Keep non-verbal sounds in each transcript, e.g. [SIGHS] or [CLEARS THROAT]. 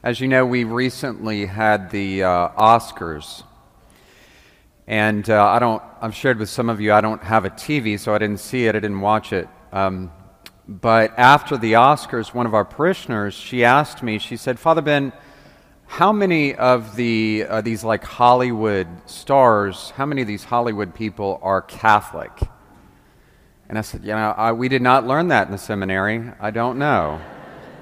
As you know, we recently had the uh, Oscars. And uh, I don't, I've shared with some of you, I don't have a TV, so I didn't see it, I didn't watch it. Um, but after the Oscars, one of our parishioners, she asked me, she said, Father Ben, how many of the, uh, these like Hollywood stars, how many of these Hollywood people are Catholic? And I said, You know, I, we did not learn that in the seminary. I don't know.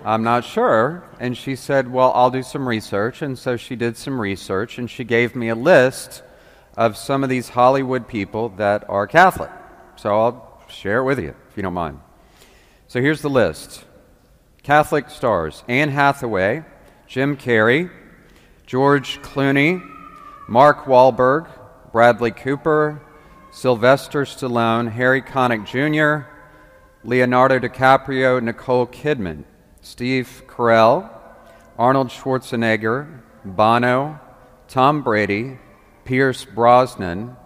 I'm not sure. And she said, Well, I'll do some research. And so she did some research and she gave me a list of some of these Hollywood people that are Catholic. So I'll share it with you, if you don't mind. So here's the list Catholic stars Anne Hathaway, Jim Carrey, George Clooney, Mark Wahlberg, Bradley Cooper, Sylvester Stallone, Harry Connick Jr., Leonardo DiCaprio, Nicole Kidman. Steve Carell, Arnold Schwarzenegger, Bono, Tom Brady, Pierce Brosnan,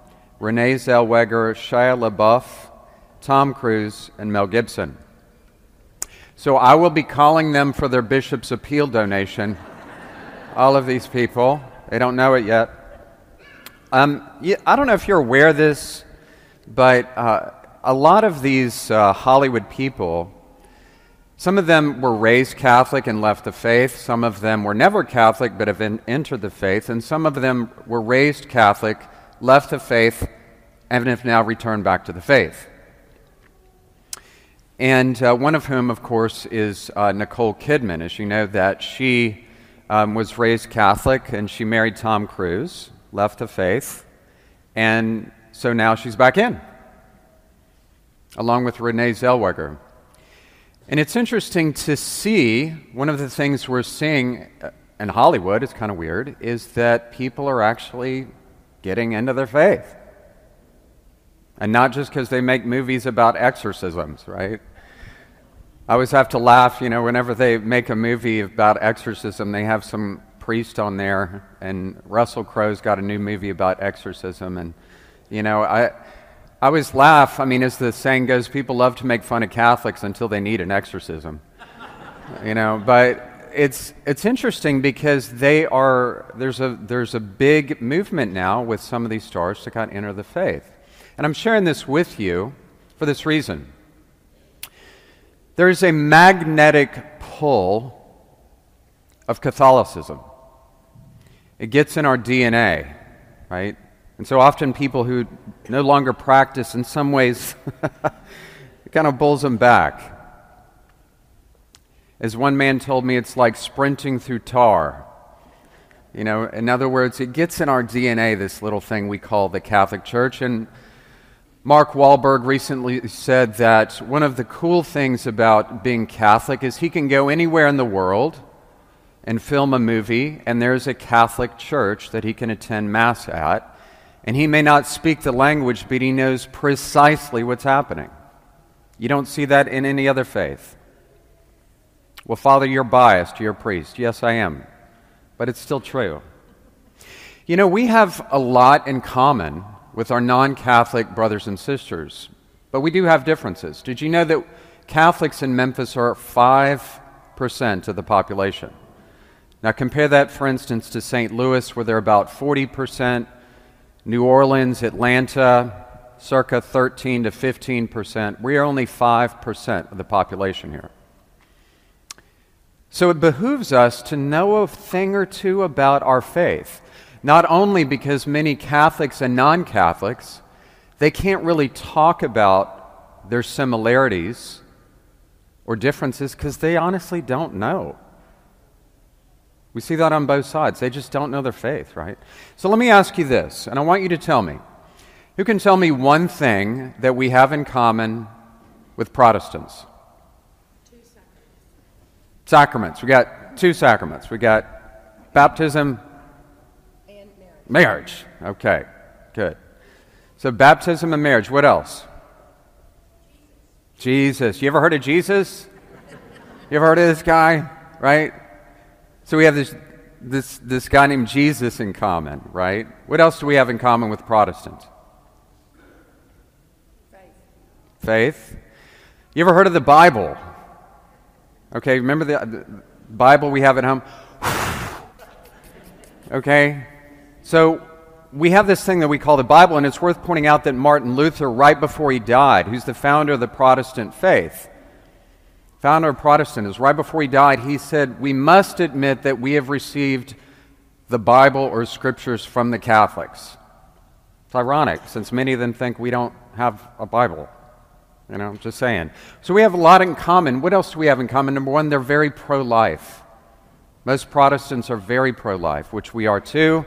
Renee Zellweger, Shia LaBeouf, Tom Cruise, and Mel Gibson. So I will be calling them for their bishop's appeal donation. [LAUGHS] All of these people. They don't know it yet. Um, I don't know if you're aware of this, but uh, a lot of these uh, Hollywood people some of them were raised Catholic and left the faith. Some of them were never Catholic but have entered the faith. And some of them were raised Catholic, left the faith, and have now returned back to the faith. And uh, one of whom, of course, is uh, Nicole Kidman. As you know, that she um, was raised Catholic and she married Tom Cruise, left the faith, and so now she's back in, along with Renee Zellweger. And it's interesting to see one of the things we're seeing uh, in Hollywood, it's kind of weird, is that people are actually getting into their faith. And not just because they make movies about exorcisms, right? I always have to laugh, you know, whenever they make a movie about exorcism, they have some priest on there, and Russell Crowe's got a new movie about exorcism. And, you know, I. I always laugh. I mean, as the saying goes, people love to make fun of Catholics until they need an exorcism. [LAUGHS] you know, but it's it's interesting because they are there's a there's a big movement now with some of these stars to kind of enter the faith. And I'm sharing this with you for this reason. There's a magnetic pull of Catholicism. It gets in our DNA, right? And so often people who no longer practice, in some ways, [LAUGHS] it kind of pulls them back. As one man told me, it's like sprinting through tar. You know, in other words, it gets in our DNA, this little thing we call the Catholic Church. And Mark Wahlberg recently said that one of the cool things about being Catholic is he can go anywhere in the world and film a movie, and there's a Catholic church that he can attend Mass at and he may not speak the language, but he knows precisely what's happening. You don't see that in any other faith. Well, Father, you're biased. You're a priest. Yes, I am. But it's still true. You know, we have a lot in common with our non Catholic brothers and sisters, but we do have differences. Did you know that Catholics in Memphis are 5% of the population? Now, compare that, for instance, to St. Louis, where they're about 40%. New Orleans, Atlanta, circa 13 to 15 percent. We are only 5 percent of the population here. So it behooves us to know a thing or two about our faith, not only because many Catholics and non Catholics, they can't really talk about their similarities or differences because they honestly don't know. We see that on both sides. They just don't know their faith, right? So let me ask you this, and I want you to tell me who can tell me one thing that we have in common with Protestants? Sacraments. sacraments. We got two sacraments. We got baptism and marriage. Marriage. Okay, good. So baptism and marriage. What else? Jesus. You ever heard of Jesus? You ever heard of this guy? Right? So we have this, this, this guy named Jesus in common, right? What else do we have in common with Protestants? Faith. Faith. You ever heard of the Bible? Okay, remember the, the Bible we have at home? [SIGHS] Okay? So we have this thing that we call the Bible, and it's worth pointing out that Martin Luther, right before he died, who's the founder of the Protestant faith, founder of Protestantism, right before he died, he said, We must admit that we have received the Bible or scriptures from the Catholics. It's ironic, since many of them think we don't have a Bible. You know, I'm just saying. So we have a lot in common. What else do we have in common? Number one, they're very pro life. Most Protestants are very pro life, which we are too.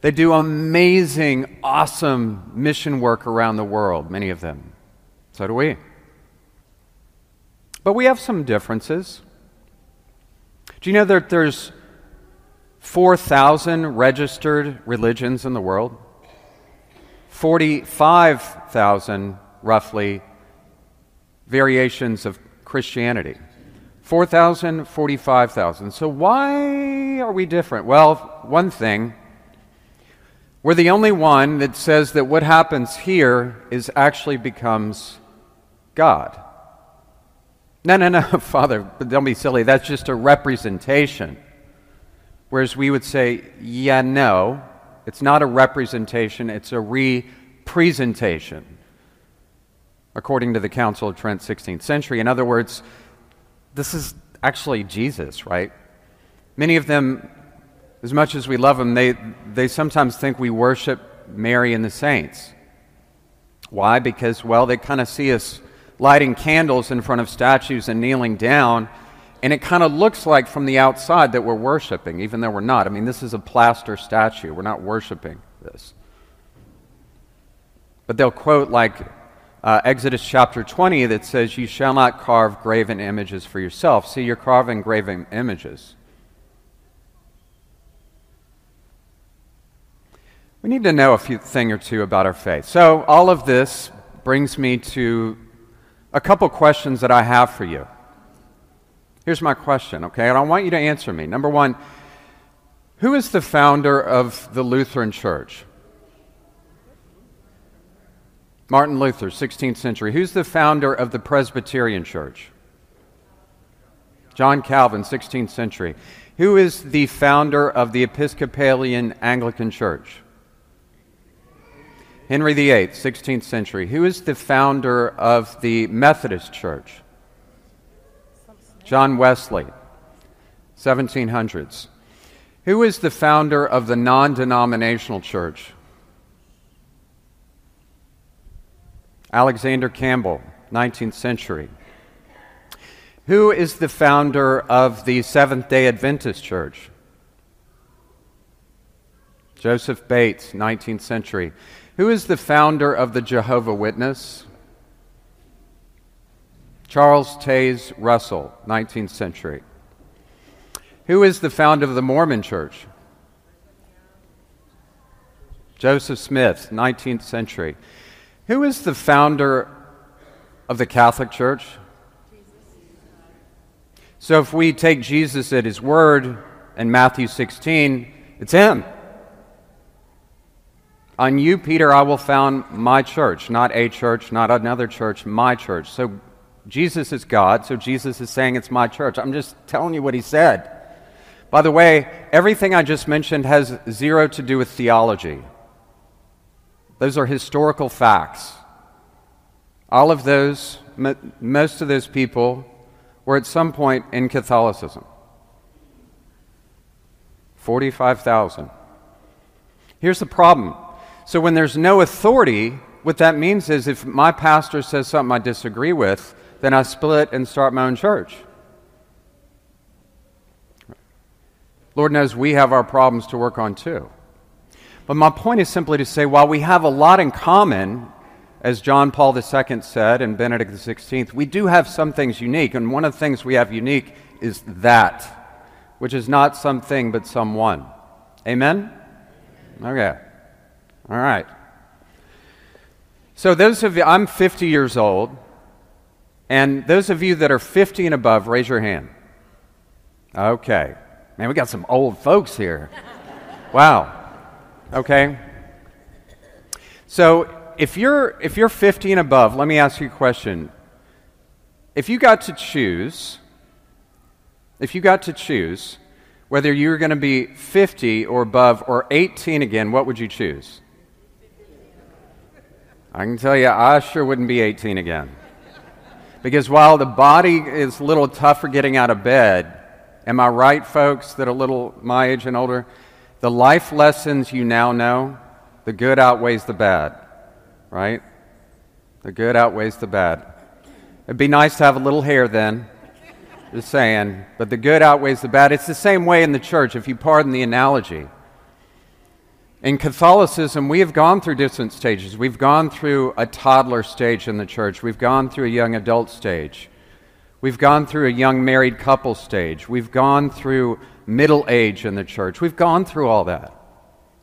They do amazing, awesome mission work around the world, many of them. So do we. But we have some differences. Do you know that there's 4,000 registered religions in the world? 45,000, roughly, variations of Christianity. 4,000, 45,000. So why are we different? Well, one thing, we're the only one that says that what happens here is actually becomes God. No, no, no, [LAUGHS] Father, don't be silly. That's just a representation. Whereas we would say, yeah, no, it's not a representation, it's a representation, according to the Council of Trent, 16th century. In other words, this is actually Jesus, right? Many of them as much as we love them, they, they sometimes think we worship Mary and the saints. Why? Because, well, they kind of see us lighting candles in front of statues and kneeling down, and it kind of looks like from the outside that we're worshiping, even though we're not. I mean, this is a plaster statue. We're not worshiping this. But they'll quote, like uh, Exodus chapter 20, that says, You shall not carve graven images for yourself. See, you're carving graven images. We need to know a few thing or two about our faith. So, all of this brings me to a couple questions that I have for you. Here's my question, okay? And I want you to answer me. Number one, who is the founder of the Lutheran Church? Martin Luther, 16th century. Who's the founder of the Presbyterian Church? John Calvin, 16th century. Who is the founder of the Episcopalian Anglican Church? Henry VIII, 16th century. Who is the founder of the Methodist Church? John Wesley, 1700s. Who is the founder of the non denominational church? Alexander Campbell, 19th century. Who is the founder of the Seventh day Adventist Church? Joseph Bates, 19th century. Who is the founder of the Jehovah Witness? Charles Taze Russell, 19th century. Who is the founder of the Mormon Church? Joseph Smith, 19th century. Who is the founder of the Catholic Church? So if we take Jesus at his word in Matthew 16, it's him. On you, Peter, I will found my church, not a church, not another church, my church. So Jesus is God, so Jesus is saying it's my church. I'm just telling you what he said. By the way, everything I just mentioned has zero to do with theology. Those are historical facts. All of those, most of those people were at some point in Catholicism. 45,000. Here's the problem so when there's no authority, what that means is if my pastor says something I disagree with, then I split and start my own church. Lord knows we have our problems to work on too. But my point is simply to say while we have a lot in common, as John Paul II said and Benedict XVI, we do have some things unique. And one of the things we have unique is that, which is not something but someone. Amen? Okay. All right. So, those of you, I'm 50 years old, and those of you that are 50 and above, raise your hand. Okay. Man, we got some old folks here. wow. Okay. So, if you're if you're 50 and above, let me ask you a question. If you got to choose, if you got to choose, Whether you're going to be 50 or above or 18 again, what would you choose? I can tell you, I sure wouldn't be 18 again. Because while the body is a little tougher getting out of bed, am I right, folks, that a little my age and older? The life lessons you now know, the good outweighs the bad, right? The good outweighs the bad. It'd be nice to have a little hair then, just saying, but the good outweighs the bad. It's the same way in the church, if you pardon the analogy. In Catholicism, we have gone through different stages. We've gone through a toddler stage in the church, we've gone through a young adult stage, we've gone through a young married couple stage, we've gone through middle age in the church. We've gone through all that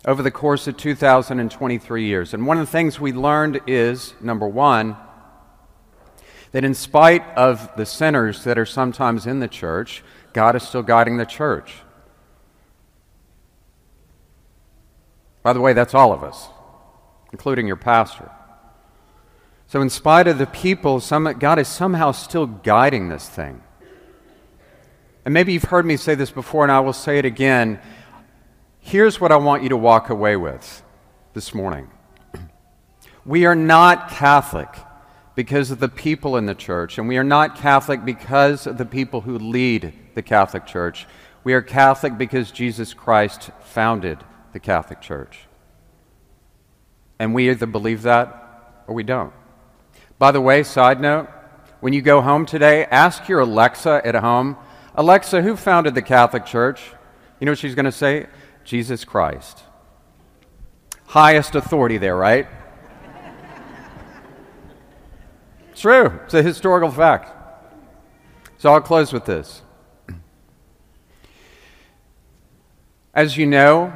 over the course of 2023 years. And one of the things we learned is number one, that in spite of the sinners that are sometimes in the church, God is still guiding the church. By the way, that's all of us, including your pastor. So, in spite of the people, God is somehow still guiding this thing. And maybe you've heard me say this before, and I will say it again. Here's what I want you to walk away with this morning. [CLEARS THROAT] We are not Catholic because of the people in the church, and we are not Catholic because of the people who lead the Catholic Church. We are Catholic because Jesus Christ founded the Catholic Church. And we either believe that or we don't. By the way, side note, when you go home today, ask your Alexa at home Alexa, who founded the Catholic Church? You know what she's going to say? Jesus Christ. Highest authority there, right? true. It's a historical fact. So I'll close with this. As you know,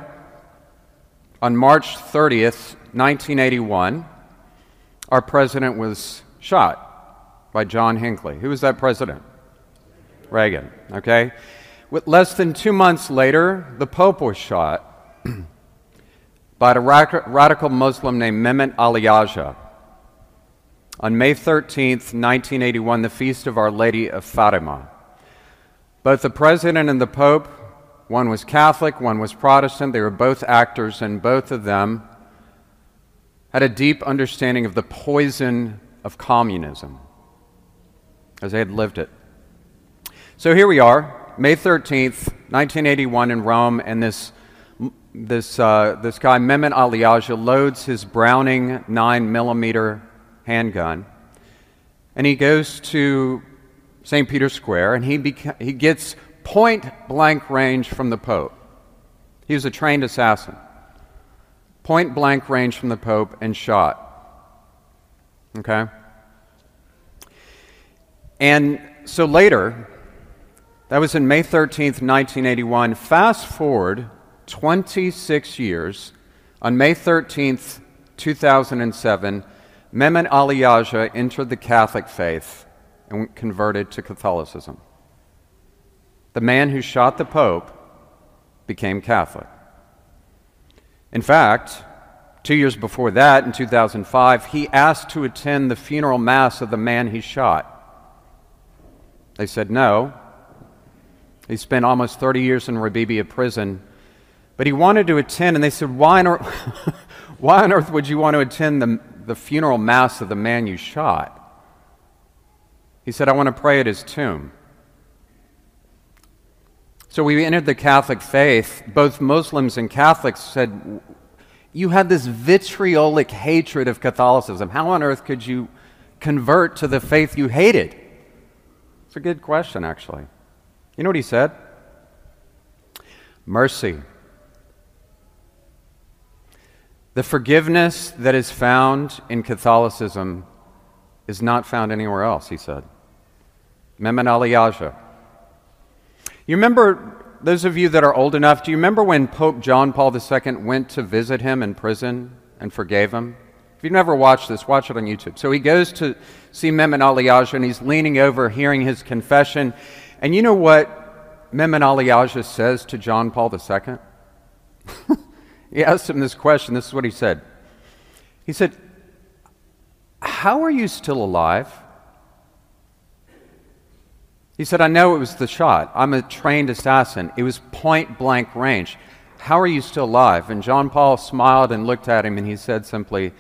on March 30th, 1981, our president was shot by John Hinckley. Who was that president? Reagan, okay? With less than two months later, the Pope was shot [CLEARS THROAT] by a radical Muslim named Mehmet Ali Ağca. On May 13th, 1981, the feast of Our Lady of Fatima. Both the president and the Pope, one was Catholic, one was Protestant, they were both actors, and both of them had a deep understanding of the poison of communism as they had lived it. So here we are, May 13th, 1981, in Rome, and this, this, uh, this guy, Mehmet Ali Ağca, loads his Browning 9 millimeter handgun, and he goes to St. Peter's Square, and he, beca- he gets point blank range from the Pope. He was a trained assassin. Point blank range from the Pope and shot. Okay? And so later, that was in May 13th, 1981. Fast forward 26 years. On May 13th, 2007, Mehmet Ali Ağca entered the Catholic faith and converted to Catholicism. The man who shot the Pope became Catholic. In fact, two years before that, in 2005, he asked to attend the funeral mass of the man he shot. They said no, he spent almost 30 years in Rebibbia prison. But he wanted to attend, and they said, Why on earth, [LAUGHS] why on earth would you want to attend the, the funeral mass of the man you shot? He said, I want to pray at his tomb. So we entered the Catholic faith. Both Muslims and Catholics said, You had this vitriolic hatred of Catholicism. How on earth could you convert to the faith you hated? It's a good question, actually. You know what he said? Mercy. The forgiveness that is found in Catholicism is not found anywhere else, he said. Mehmet Ali Ağca. You remember, those of you that are old enough, do you remember when Pope John Paul II went to visit him in prison and forgave him? If you've never watched this, watch it on YouTube. So he goes to see Mehmet Ali Ağca and he's leaning over, hearing his confession, and you know what Mehmet Ali Ağca says to John Paul II? [LAUGHS] he asked him this question. This is what he said. He said, How are you still alive? He said, I know it was the shot. I'm a trained assassin. It was point blank range. How are you still alive? And John Paul smiled and looked at him and he said simply,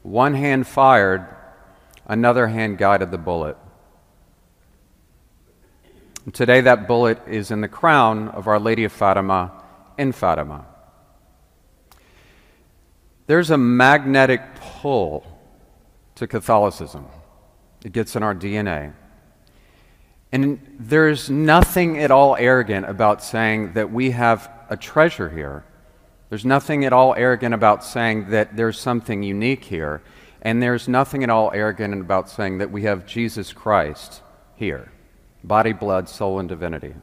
One hand fired, another hand guided the bullet. And today, that bullet is in the crown of Our Lady of Fatima in Fatima. There's a magnetic pull to Catholicism, it gets in our DNA. And there's nothing at all arrogant about saying that we have a treasure here. There's nothing at all arrogant about saying that there's something unique here. And there's nothing at all arrogant about saying that we have Jesus Christ here body, blood, soul, and divinity.